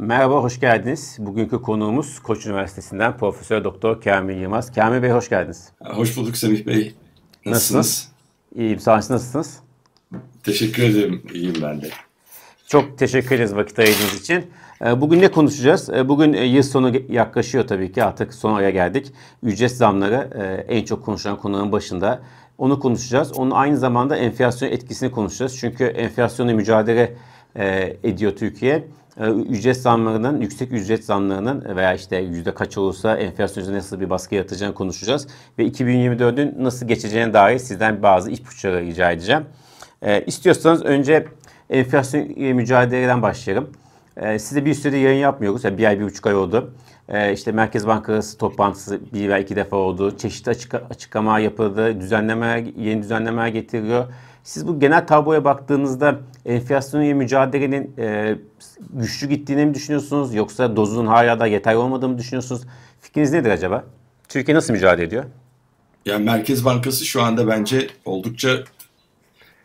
Merhaba, hoş geldiniz. Bugünkü konuğumuz Koç Üniversitesi'nden Profesör Doktor Kamil Yılmaz. Kamil Bey hoş geldiniz. Hoş bulduk Semih Bey. Nasılsınız? nasılsınız? İyiyim, sağ olun. Nasılsınız? Teşekkür ederim, iyiyim ben de. Çok teşekkür ederiz vakit ayırdığınız için. Ee, bugün ne konuşacağız? Ee, bugün e, yıl sonu yaklaşıyor tabii ki artık son aya geldik. Ücret zamları e, en çok konuşulan konuların başında. Onu konuşacağız. Onun aynı zamanda enflasyon etkisini konuşacağız. Çünkü enflasyonla mücadele e, ediyor Türkiye. Ücret zamlarının, yüksek ücret zamlarının veya işte yüzde kaç olursa enflasyon nasıl bir baskı yaratacağını konuşacağız. Ve 2024'ün nasıl geçeceğine dair sizden bazı ipuçları rica edeceğim. İstiyorsanız önce enflasyon mücadeleden başlayalım. E, size bir sürede yayın yapmıyoruz. Yani bir ay, bir buçuk ay oldu. E, işte Merkez Bankası toplantısı bir veya iki defa oldu. Çeşitli açık, açıklama yapıldı. Düzenleme, yeni düzenlemeler getiriyor. Siz bu genel tabloya baktığınızda enflasyonla mücadelenin e, güçlü gittiğini mi düşünüyorsunuz? Yoksa dozun hala da yeterli olmadığını mı düşünüyorsunuz? Fikriniz nedir acaba? Türkiye nasıl mücadele ediyor? Yani Merkez Bankası şu anda bence oldukça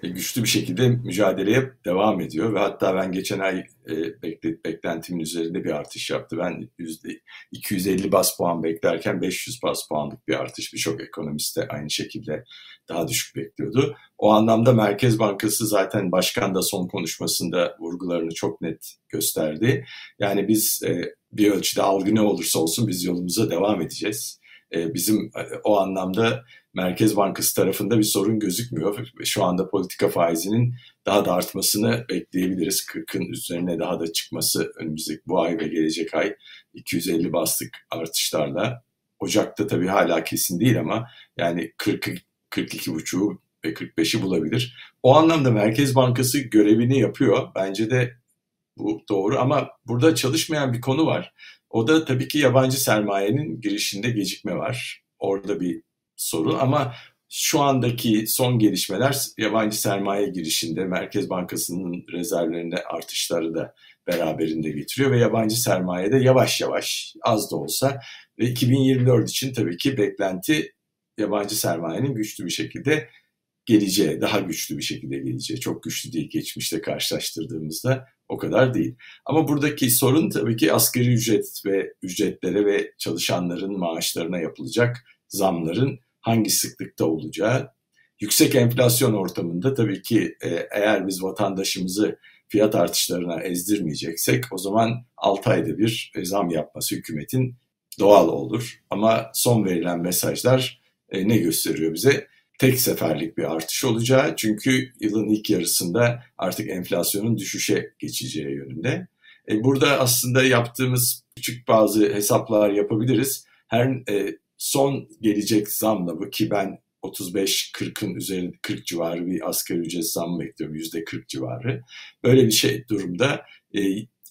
güçlü bir şekilde mücadeleye devam ediyor ve hatta ben geçen ay e, beklentimin üzerinde bir artış yaptı. Ben yüzde 250 bas puan beklerken 500 bas puanlık bir artış birçok ekonomist de aynı şekilde daha düşük bekliyordu. O anlamda Merkez Bankası zaten başkan da son konuşmasında vurgularını çok net gösterdi. Yani biz e, bir ölçüde algı ne olursa olsun biz yolumuza devam edeceğiz. E, bizim e, o anlamda Merkez Bankası tarafında bir sorun gözükmüyor. Şu anda politika faizinin daha da artmasını bekleyebiliriz. 40'ın üzerine daha da çıkması önümüzdeki bu ay ve gelecek ay 250 bastık artışlarla. Ocak'ta tabii hala kesin değil ama yani 40 42,5'u ve 45'i bulabilir. O anlamda Merkez Bankası görevini yapıyor. Bence de bu doğru ama burada çalışmayan bir konu var. O da tabii ki yabancı sermayenin girişinde gecikme var. Orada bir sorun ama şu andaki son gelişmeler yabancı sermaye girişinde Merkez Bankası'nın rezervlerinde artışları da beraberinde getiriyor ve yabancı sermaye de yavaş yavaş az da olsa ve 2024 için tabii ki beklenti yabancı sermayenin güçlü bir şekilde geleceği, daha güçlü bir şekilde geleceği. Çok güçlü değil geçmişte karşılaştırdığımızda o kadar değil. Ama buradaki sorun tabii ki asgari ücret ve ücretlere ve çalışanların maaşlarına yapılacak zamların hangi sıklıkta olacağı. Yüksek enflasyon ortamında tabii ki e, eğer biz vatandaşımızı fiyat artışlarına ezdirmeyeceksek o zaman 6 ayda bir e, zam yapması hükümetin doğal olur. Ama son verilen mesajlar e, ne gösteriyor bize? Tek seferlik bir artış olacağı çünkü yılın ilk yarısında artık enflasyonun düşüşe geçeceği yönünde. burada aslında yaptığımız küçük bazı hesaplar yapabiliriz. Her son gelecek zamla bu ki ben 35-40'ın üzerinde 40 civarı bir asgari ücret zam bekliyorum. %40 civarı. Böyle bir şey durumda e,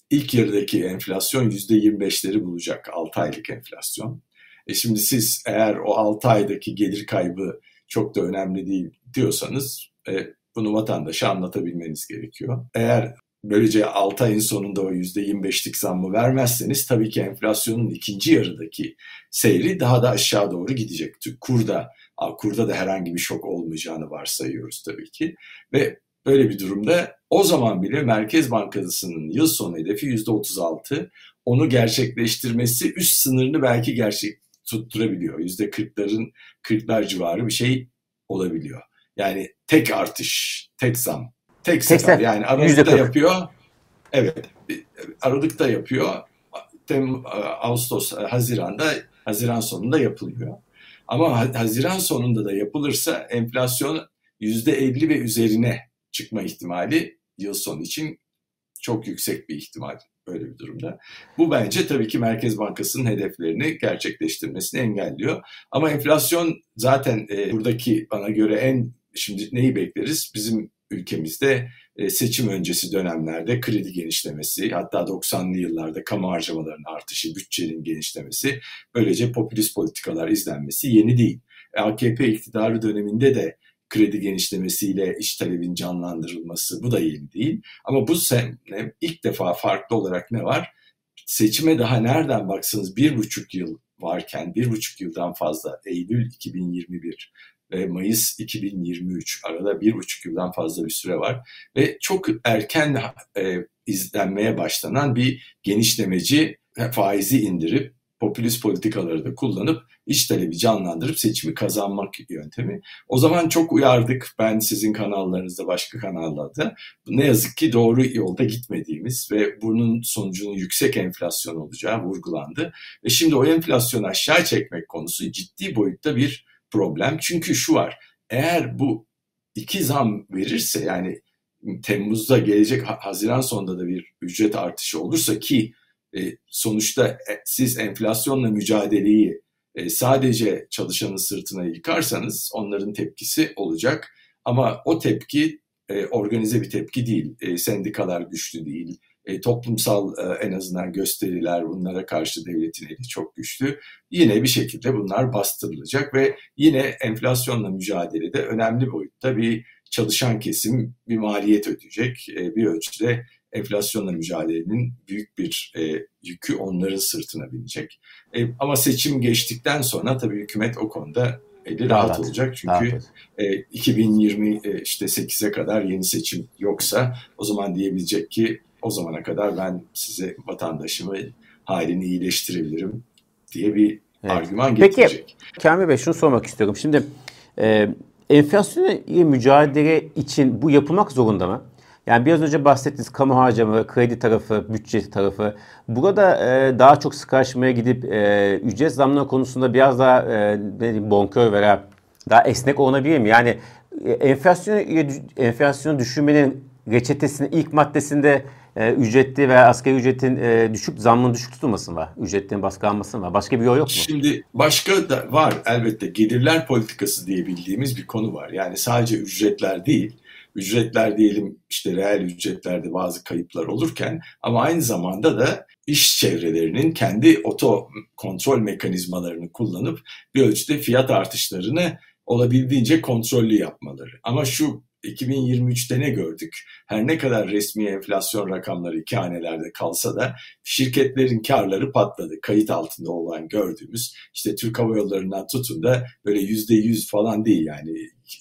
ilk yarıdaki enflasyon %25'leri bulacak. 6 aylık enflasyon. E şimdi siz eğer o 6 aydaki gelir kaybı çok da önemli değil diyorsanız e, bunu vatandaşa anlatabilmeniz gerekiyor. Eğer böylece 6 ayın sonunda o %25'lik zammı vermezseniz tabii ki enflasyonun ikinci yarıdaki seyri daha da aşağı doğru gidecek. Kurda, kurda da herhangi bir şok olmayacağını varsayıyoruz tabii ki. Ve böyle bir durumda o zaman bile Merkez Bankası'nın yıl sonu hedefi %36. Onu gerçekleştirmesi üst sınırını belki gerçek tutturabiliyor. %40'ların 40'lar civarı bir şey olabiliyor. Yani tek artış, tek zam Tek sefer yani Aralık'ta yapıyor. Evet Aralık'ta yapıyor. Tem, Ağustos, Haziran'da Haziran sonunda yapılıyor. Ama Haziran sonunda da yapılırsa enflasyon %50 ve üzerine çıkma ihtimali yıl sonu için çok yüksek bir ihtimal böyle bir durumda. Bu bence tabii ki Merkez Bankası'nın hedeflerini gerçekleştirmesini engelliyor. Ama enflasyon zaten e, buradaki bana göre en şimdi neyi bekleriz? Bizim ülkemizde e, seçim öncesi dönemlerde kredi genişlemesi, hatta 90'lı yıllarda kamu harcamalarının artışı, bütçenin genişlemesi, böylece popülist politikalar izlenmesi yeni değil. AKP iktidarı döneminde de kredi genişlemesiyle iş talebin canlandırılması bu da yeni değil. Ama bu sene ilk defa farklı olarak ne var? Seçime daha nereden baksanız bir buçuk yıl varken bir buçuk yıldan fazla Eylül 2021 ve Mayıs 2023 arada bir buçuk yıldan fazla bir süre var ve çok erken e, izlenmeye başlanan bir genişlemeci faizi indirip popülist politikaları da kullanıp iç talebi canlandırıp seçimi kazanmak yöntemi. O zaman çok uyardık ben sizin kanallarınızda başka kanallarda. Ne yazık ki doğru yolda gitmediğimiz ve bunun sonucunun yüksek enflasyon olacağı vurgulandı. Ve şimdi o enflasyonu aşağı çekmek konusu ciddi boyutta bir problem. Çünkü şu var eğer bu iki zam verirse yani Temmuz'da gelecek Haziran sonunda da bir ücret artışı olursa ki e, sonuçta e, siz enflasyonla mücadeleyi e, sadece çalışanın sırtına yıkarsanız onların tepkisi olacak. Ama o tepki organize bir tepki değil. Sendikalar güçlü değil. Toplumsal en azından gösteriler bunlara karşı devletin eli çok güçlü. Yine bir şekilde bunlar bastırılacak ve yine enflasyonla mücadelede önemli boyutta bir çalışan kesim bir maliyet ödeyecek. Bir ölçüde enflasyonla mücadelenin büyük bir e, yükü onların sırtına binecek. E, ama seçim geçtikten sonra tabii hükümet o konuda eli rahat, rahat olacak. Çünkü e, 2020 e, işte 8'e kadar yeni seçim yoksa o zaman diyebilecek ki o zamana kadar ben size vatandaşımı halini iyileştirebilirim diye bir evet. argüman getirecek. Peki Kamil Bey şunu sormak istiyorum. Şimdi e, enflasyonla mücadele için bu yapılmak zorunda mı? Yani biraz önce bahsettiğiniz kamu harcama, kredi tarafı, bütçe tarafı. Burada e, daha çok sıkışmaya gidip e, ücret zamları konusunda biraz daha e, diyeyim, bonkör veya daha esnek olabilir mi? Yani e, enflasyonu, enflasyonu düşürmenin reçetesinin ilk maddesinde e, ücretli veya asgari ücretin e, düşük zammın düşük tutulması mı var? Ücretlerin baskı alması mı var? Başka bir yol yok mu? Şimdi başka da var elbette. Gelirler politikası diye bildiğimiz bir konu var. Yani sadece ücretler değil ücretler diyelim işte reel ücretlerde bazı kayıplar olurken ama aynı zamanda da iş çevrelerinin kendi oto kontrol mekanizmalarını kullanıp bir ölçüde fiyat artışlarını olabildiğince kontrollü yapmaları. Ama şu 2023'te ne gördük? Her ne kadar resmi enflasyon rakamları iki hanelerde kalsa da şirketlerin karları patladı. Kayıt altında olan gördüğümüz işte Türk Hava Yolları'ndan tutun da böyle yüzde yüz falan değil yani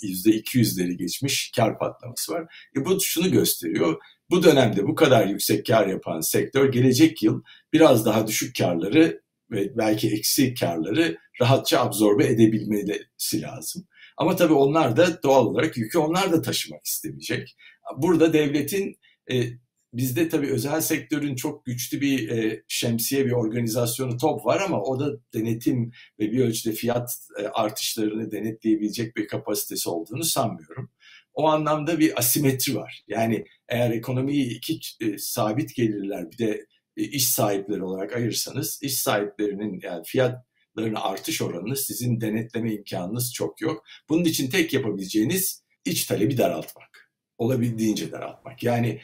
yüzde iki yüzleri geçmiş kar patlaması var. E bu şunu gösteriyor. Bu dönemde bu kadar yüksek kar yapan sektör gelecek yıl biraz daha düşük karları ve belki eksi karları rahatça absorbe edebilmesi lazım. Ama tabii onlar da doğal olarak yükü onlar da taşımak istemeyecek. Burada devletin e, bizde tabii özel sektörün çok güçlü bir e, şemsiye bir organizasyonu top var ama o da denetim ve bir ölçüde fiyat e, artışlarını denetleyebilecek bir kapasitesi olduğunu sanmıyorum. O anlamda bir asimetri var. Yani eğer ekonomiyi iki e, sabit gelirler bir de e, iş sahipleri olarak ayırsanız iş sahiplerinin yani fiyat artış oranını sizin denetleme imkanınız çok yok. Bunun için tek yapabileceğiniz iç talebi daraltmak. Olabildiğince daraltmak. Yani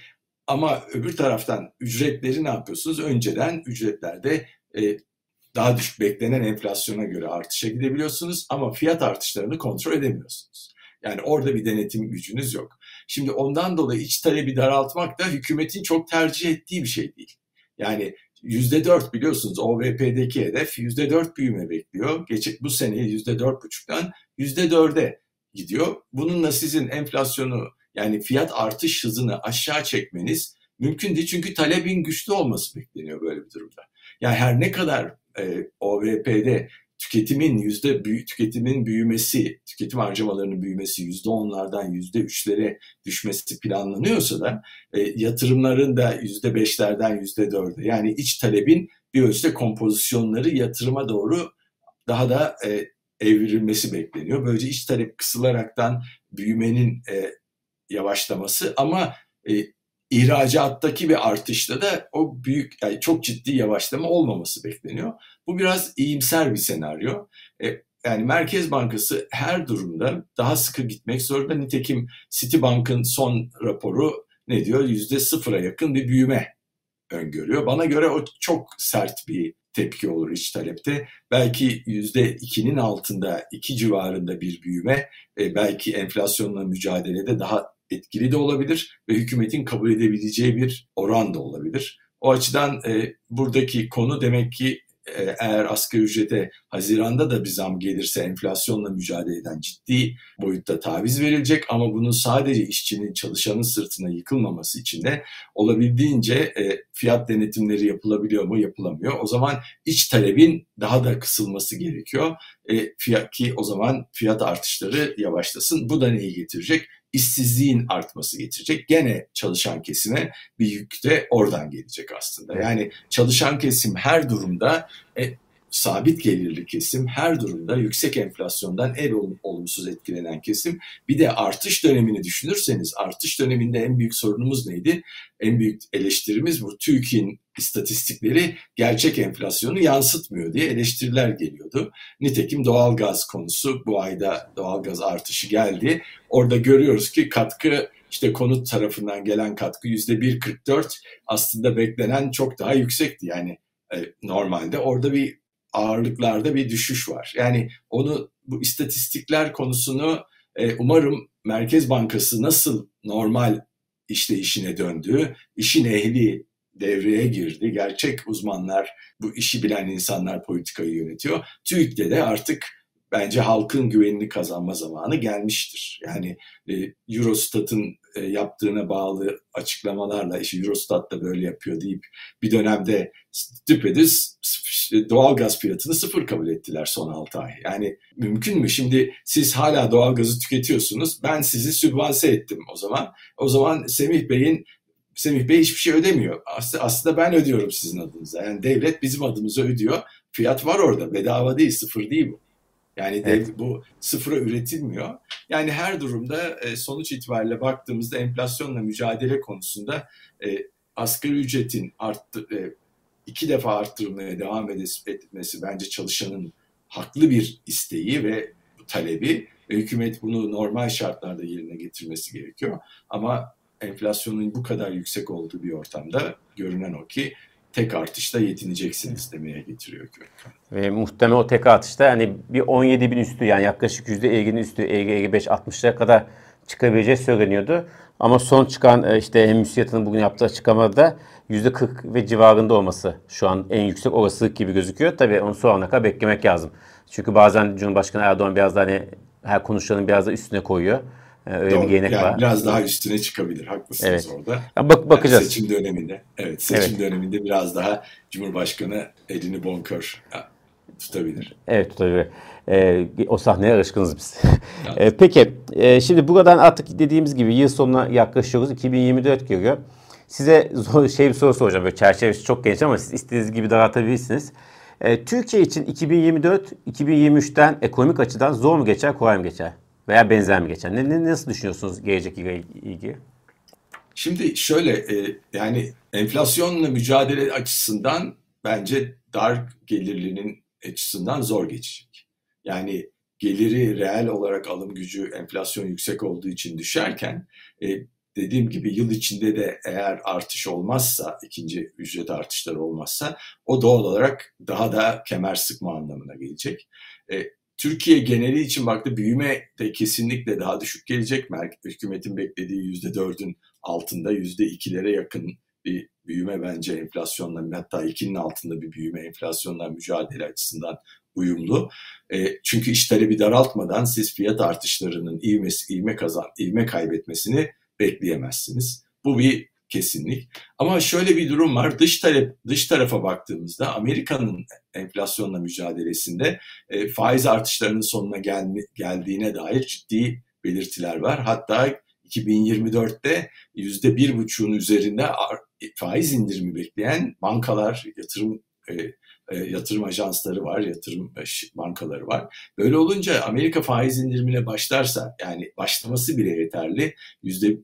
ama öbür taraftan ücretleri ne yapıyorsunuz? Önceden ücretlerde e, daha düşük beklenen enflasyona göre artışa gidebiliyorsunuz ama fiyat artışlarını kontrol edemiyorsunuz. Yani orada bir denetim gücünüz yok. Şimdi ondan dolayı iç talebi daraltmak da hükümetin çok tercih ettiği bir şey değil. Yani %4 biliyorsunuz OVP'deki hedef %4 büyüme bekliyor. Geçik bu sene %4,5'tan %4'e gidiyor. Bununla sizin enflasyonu yani fiyat artış hızını aşağı çekmeniz mümkün değil. Çünkü talebin güçlü olması bekleniyor böyle bir durumda. Yani her ne kadar e, OVP'de tüketimin yüzde büyü, tüketimin büyümesi, tüketim harcamalarının büyümesi yüzde onlardan yüzde üçlere düşmesi planlanıyorsa da e, yatırımların da yüzde beşlerden yüzde dörde yani iç talebin bir ölçüde kompozisyonları yatırıma doğru daha da e, evrilmesi bekleniyor. Böylece iç talep kısılaraktan büyümenin e, yavaşlaması ama e, ihracattaki bir artışta da o büyük yani çok ciddi yavaşlama olmaması bekleniyor. Bu biraz iyimser bir senaryo. E, yani Merkez Bankası her durumda daha sıkı gitmek zorunda. Nitekim Citibank'ın son raporu ne diyor? Yüzde sıfıra yakın bir büyüme öngörüyor. Bana göre o çok sert bir tepki olur iç talepte. Belki yüzde ikinin altında, iki civarında bir büyüme, e, belki enflasyonla mücadelede daha etkili de olabilir ve hükümetin kabul edebileceği bir oran da olabilir. O açıdan e, buradaki konu demek ki e, eğer asgari ücrete Haziran'da da bir zam gelirse enflasyonla mücadele eden ciddi boyutta taviz verilecek ama bunun sadece işçinin, çalışanın sırtına yıkılmaması için de olabildiğince e, fiyat denetimleri yapılabiliyor mu? Yapılamıyor. O zaman iç talebin daha da kısılması gerekiyor. E, fiyat, ki o zaman fiyat artışları yavaşlasın. Bu da neyi getirecek? İşsizliğin artması getirecek. Gene çalışan kesime bir yük de oradan gelecek aslında. Yani çalışan kesim her durumda e, sabit gelirli kesim her durumda yüksek enflasyondan en olumsuz etkilenen kesim. Bir de artış dönemini düşünürseniz artış döneminde en büyük sorunumuz neydi? En büyük eleştirimiz bu TÜİK'in istatistikleri gerçek enflasyonu yansıtmıyor diye eleştiriler geliyordu. Nitekim doğalgaz konusu bu ayda doğalgaz artışı geldi. Orada görüyoruz ki katkı işte konut tarafından gelen katkı yüzde 1.44 aslında beklenen çok daha yüksekti. Yani e, normalde orada bir ağırlıklarda bir düşüş var. Yani onu bu istatistikler konusunu e, umarım Merkez Bankası nasıl normal işleyişine döndü, işin ehli devreye girdi. Gerçek uzmanlar, bu işi bilen insanlar politikayı yönetiyor. TÜİK'te de artık bence halkın güvenini kazanma zamanı gelmiştir. Yani e, Eurostat'ın e, yaptığına bağlı açıklamalarla işte Eurostat da böyle yapıyor deyip bir dönemde düpedüz doğal gaz fiyatını sıfır kabul ettiler son 6 ay. Yani mümkün mü? Şimdi siz hala doğal gazı tüketiyorsunuz. Ben sizi sübvanse ettim o zaman. O zaman Semih Bey'in Semih Bey hiçbir şey ödemiyor. Aslında, aslında ben ödüyorum sizin adınıza. Yani devlet bizim adımıza ödüyor. Fiyat var orada. Bedava değil, sıfır değil bu. Yani evet. bu sıfıra üretilmiyor. Yani her durumda e, sonuç itibariyle baktığımızda enflasyonla mücadele konusunda e, asgari ücretin arttı, e, iki defa arttırılmaya devam etmesi bence çalışanın haklı bir isteği ve talebi. Ve hükümet bunu normal şartlarda yerine getirmesi gerekiyor. Ama enflasyonun bu kadar yüksek olduğu bir ortamda görünen o ki tek artışta yetineceksiniz demeye getiriyor hükümet. Ve muhtemel o tek artışta yani bir 17 bin üstü yani yaklaşık %50'nin üstü EG55-60'lara kadar çıkabileceği söyleniyordu. Ama son çıkan e, işte hem müsiyatının bugün yaptığı açıklamada %40 ve civarında olması şu an en yüksek olasılık gibi gözüküyor. Tabii onu sonuna kadar beklemek lazım. Çünkü bazen Cumhurbaşkanı Erdoğan biraz da hani her konuşanın biraz da üstüne koyuyor. Ee, öyle Doğru. bir gelenek yani var. Biraz daha üstüne çıkabilir. Haklısınız evet. orada. Ya bak bakacağız. Yani seçim döneminde. Evet, seçim evet. döneminde biraz daha Cumhurbaşkanı elini bonkör tutabilir. Evet tutabilir. Ee, o sahneye alışkınız biz. ee, peki e, şimdi buradan artık dediğimiz gibi yıl sonuna yaklaşıyoruz. 2024 geliyor. Size zor, şey bir soru soracağım. Böyle çerçevesi çok genç ama siz istediğiniz gibi dağıtabilirsiniz. Ee, Türkiye için 2024 2023'ten ekonomik açıdan zor mu geçer, kolay mı geçer? Veya benzer mi geçer? Ne, ne, nasıl düşünüyorsunuz gelecek ile ilgili? Şimdi şöyle e, yani enflasyonla mücadele açısından bence dar gelirlinin açısından zor geçecek. Yani geliri reel olarak alım gücü enflasyon yüksek olduğu için düşerken e, dediğim gibi yıl içinde de eğer artış olmazsa, ikinci ücret artışları olmazsa o doğal olarak daha da kemer sıkma anlamına gelecek. E, Türkiye geneli için baktı büyüme de kesinlikle daha düşük gelecek. Hükümetin beklediği yüzde dördün altında yüzde ikilere yakın bir büyüme bence enflasyonla hatta ikinin altında bir büyüme enflasyonla mücadele açısından uyumlu. E, çünkü iş talebi daraltmadan siz fiyat artışlarının ivmesi, ivme kazan, ivme kaybetmesini bekleyemezsiniz. Bu bir kesinlik. Ama şöyle bir durum var. Dış talep dış tarafa baktığımızda Amerika'nın enflasyonla mücadelesinde e, faiz artışlarının sonuna gel, geldiğine dair ciddi belirtiler var. Hatta 2024'te yüzde bir buçuğun üzerinde faiz indirimi bekleyen bankalar, yatırım e, e, yatırım ajansları var, yatırım bankaları var. Böyle olunca Amerika faiz indirimine başlarsa yani başlaması bile yeterli. Yüzde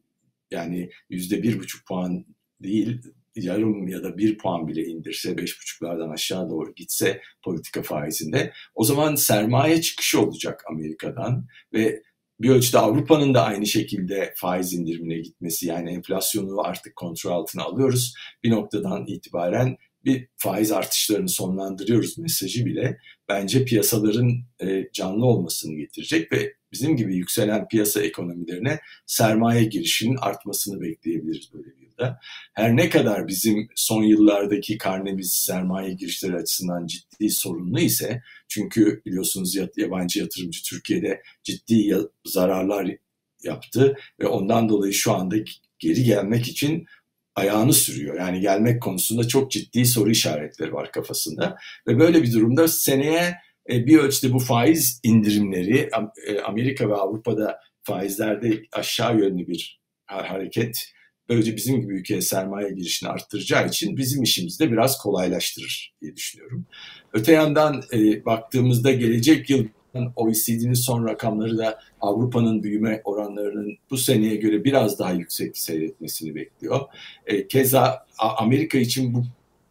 yani yüzde bir buçuk puan değil yarım ya da bir puan bile indirse beş buçuklardan aşağı doğru gitse politika faizinde o zaman sermaye çıkışı olacak Amerika'dan ve bir ölçüde Avrupa'nın da aynı şekilde faiz indirimine gitmesi yani enflasyonu artık kontrol altına alıyoruz. Bir noktadan itibaren bir faiz artışlarını sonlandırıyoruz mesajı bile bence piyasaların e, canlı olmasını getirecek ve bizim gibi yükselen piyasa ekonomilerine sermaye girişinin artmasını bekleyebiliriz böyle bir yıl durumda. Her ne kadar bizim son yıllardaki karnemiz sermaye girişleri açısından ciddi sorunlu ise çünkü biliyorsunuz yabancı yatırımcı Türkiye'de ciddi zararlar yaptı ve ondan dolayı şu anda geri gelmek için ayağını sürüyor. Yani gelmek konusunda çok ciddi soru işaretleri var kafasında. Ve böyle bir durumda seneye e, bir ölçüde bu faiz indirimleri e, Amerika ve Avrupa'da faizlerde aşağı yönlü bir hareket böylece bizim gibi ülkeye sermaye girişini arttıracağı için bizim işimizi de biraz kolaylaştırır diye düşünüyorum. Öte yandan e, baktığımızda gelecek yıl OECD'nin son rakamları da Avrupa'nın büyüme oranlarının bu seneye göre biraz daha yüksek seyretmesini bekliyor. E, keza Amerika için bu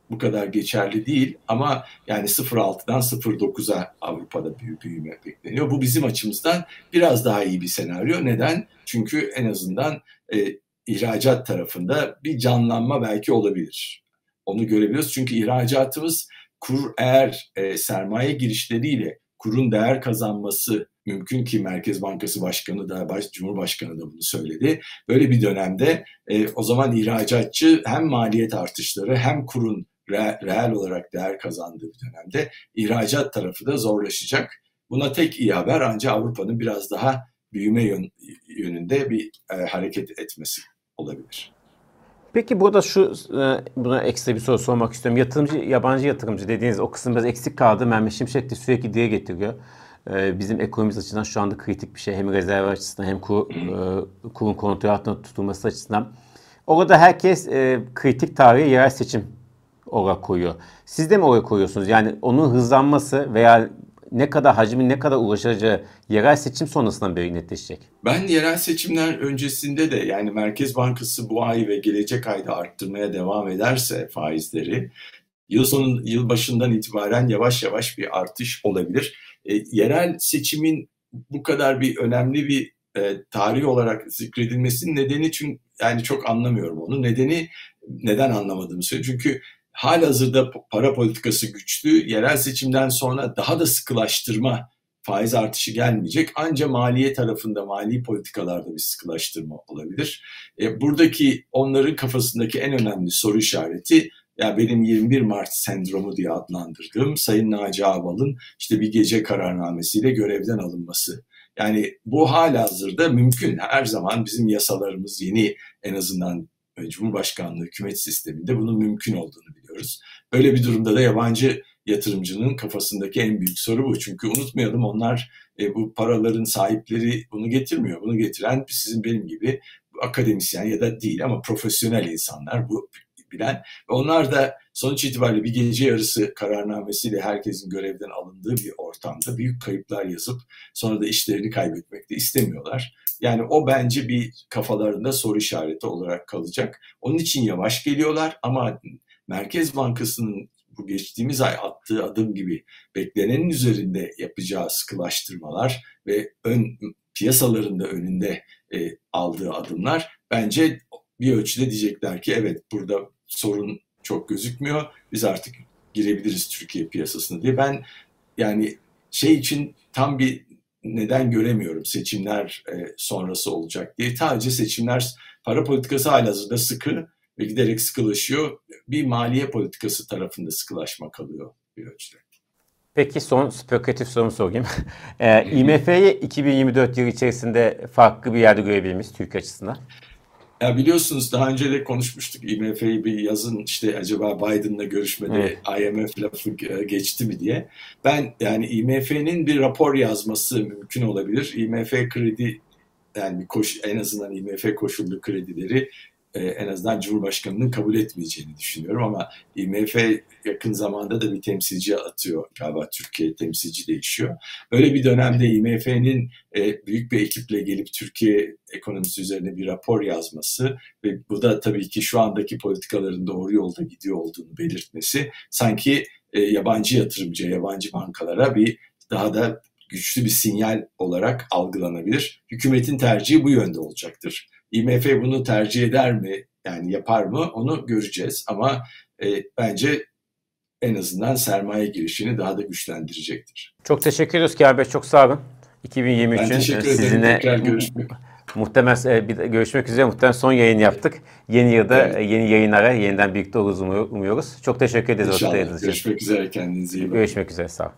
bu kadar geçerli değil ama yani 0.6'dan 0.9'a Avrupa'da büyüme bekleniyor. Bu bizim açımızdan biraz daha iyi bir senaryo. Neden? Çünkü en azından e, ihracat tarafında bir canlanma belki olabilir. Onu görebiliyoruz çünkü ihracatımız kur eğer e, sermaye girişleriyle kurun değer kazanması mümkün ki Merkez Bankası Başkanı da Baş, Cumhurbaşkanı da bunu söyledi. Böyle bir dönemde e, o zaman ihracatçı hem maliyet artışları hem kurun re, reel olarak değer kazandığı bir dönemde ihracat tarafı da zorlaşacak. Buna tek iyi haber ancak Avrupa'nın biraz daha büyüme yön, yönünde bir e, hareket etmesi olabilir. Peki burada şu e, buna ekstra bir soru sormak istiyorum. Yatırımcı, yabancı yatırımcı dediğiniz o kısım biraz eksik kaldı. Mehmet Şimşek de sürekli dile getiriyor. E, bizim ekonomimiz açısından şu anda kritik bir şey. Hem rezerv açısından hem kur, e, kurun kontrol altında tutulması açısından. Orada herkes kritik tarihi yerel seçim olarak koyuyor. Siz de mi oraya koyuyorsunuz? Yani onun hızlanması veya ne kadar hacmin ne kadar ulaşacağı yerel seçim sonrasında bir netleşecek. Ben yerel seçimler öncesinde de yani Merkez Bankası bu ay ve gelecek ayda arttırmaya devam ederse faizleri yıl sonu yıl başından itibaren yavaş yavaş bir artış olabilir. E, yerel seçimin bu kadar bir önemli bir e, tarih olarak zikredilmesinin nedeni çünkü yani çok anlamıyorum onu. Nedeni neden anlamadığımı söylüyorum. Çünkü halihazırda para politikası güçlü. Yerel seçimden sonra daha da sıkılaştırma faiz artışı gelmeyecek. Ancak maliye tarafında, mali politikalarda bir sıkılaştırma olabilir. E, buradaki onların kafasındaki en önemli soru işareti ya benim 21 Mart sendromu diye adlandırdığım Sayın Naci Ağbal'ın işte bir gece kararnamesiyle görevden alınması. Yani bu hala hazırda mümkün. Her zaman bizim yasalarımız yeni en azından Cumhurbaşkanlığı hükümet sisteminde bunun mümkün olduğunu biliyoruz. Böyle bir durumda da yabancı yatırımcının kafasındaki en büyük soru bu. Çünkü unutmayalım onlar e, bu paraların sahipleri bunu getirmiyor. Bunu getiren sizin benim gibi akademisyen ya da değil ama profesyonel insanlar bu bilen. Ve onlar da sonuç itibariyle bir gece yarısı kararnamesiyle herkesin görevden alındığı bir ortamda büyük kayıplar yazıp sonra da işlerini kaybetmek de istemiyorlar. Yani o bence bir kafalarında soru işareti olarak kalacak. Onun için yavaş geliyorlar ama Merkez Bankası'nın bu geçtiğimiz ay attığı adım gibi beklenenin üzerinde yapacağı sıkılaştırmalar ve ön piyasalarında önünde e, aldığı adımlar bence bir ölçüde diyecekler ki evet burada sorun çok gözükmüyor. Biz artık girebiliriz Türkiye piyasasına diye. Ben yani şey için tam bir neden göremiyorum seçimler e, sonrası olacak diye. Sadece seçimler para politikası halihazırda sıkı ve giderek sıkılaşıyor. Bir maliye politikası tarafında sıkılaşma kalıyor bir ölçüde. Peki son spekülatif sorumu sorayım. e, IMF'yi 2024 yılı içerisinde farklı bir yerde görebilir miyiz Türkiye açısından? Ya biliyorsunuz daha önce de konuşmuştuk IMF'yi bir yazın işte acaba Biden'la görüşmede evet. IMF lafı geçti mi diye. Ben yani IMF'nin bir rapor yazması mümkün olabilir. IMF kredi yani koş, en azından IMF koşullu kredileri e, en azından Cumhurbaşkanı'nın kabul etmeyeceğini düşünüyorum ama IMF yakın zamanda da bir temsilci atıyor galiba Türkiye temsilci değişiyor. Böyle bir dönemde IMF'nin e, büyük bir ekiple gelip Türkiye ekonomisi üzerine bir rapor yazması ve bu da tabii ki şu andaki politikaların doğru yolda gidiyor olduğunu belirtmesi sanki e, yabancı yatırımcı, yabancı bankalara bir daha da güçlü bir sinyal olarak algılanabilir. Hükümetin tercihi bu yönde olacaktır. IMF bunu tercih eder mi? Yani yapar mı? Onu göreceğiz ama e, bence en azından sermaye girişini daha da güçlendirecektir. Çok teşekkür ediyoruz Kâr Bey. Çok sağ olun. 2023 ben teşekkür ederim. Sizinle Tekrar görüşmek Muhtemelen e, bir görüşmek üzere. Muhtemelen son yayın yaptık. Yeni yılda Evet. e, yeni yayınlara yeniden birlikte oluruz umuyor- umuyoruz. Çok teşekkür ederiz İnşallah. Görüşmek üzere kendinize iyi bakın. Görüşmek üzere. Sağ olun.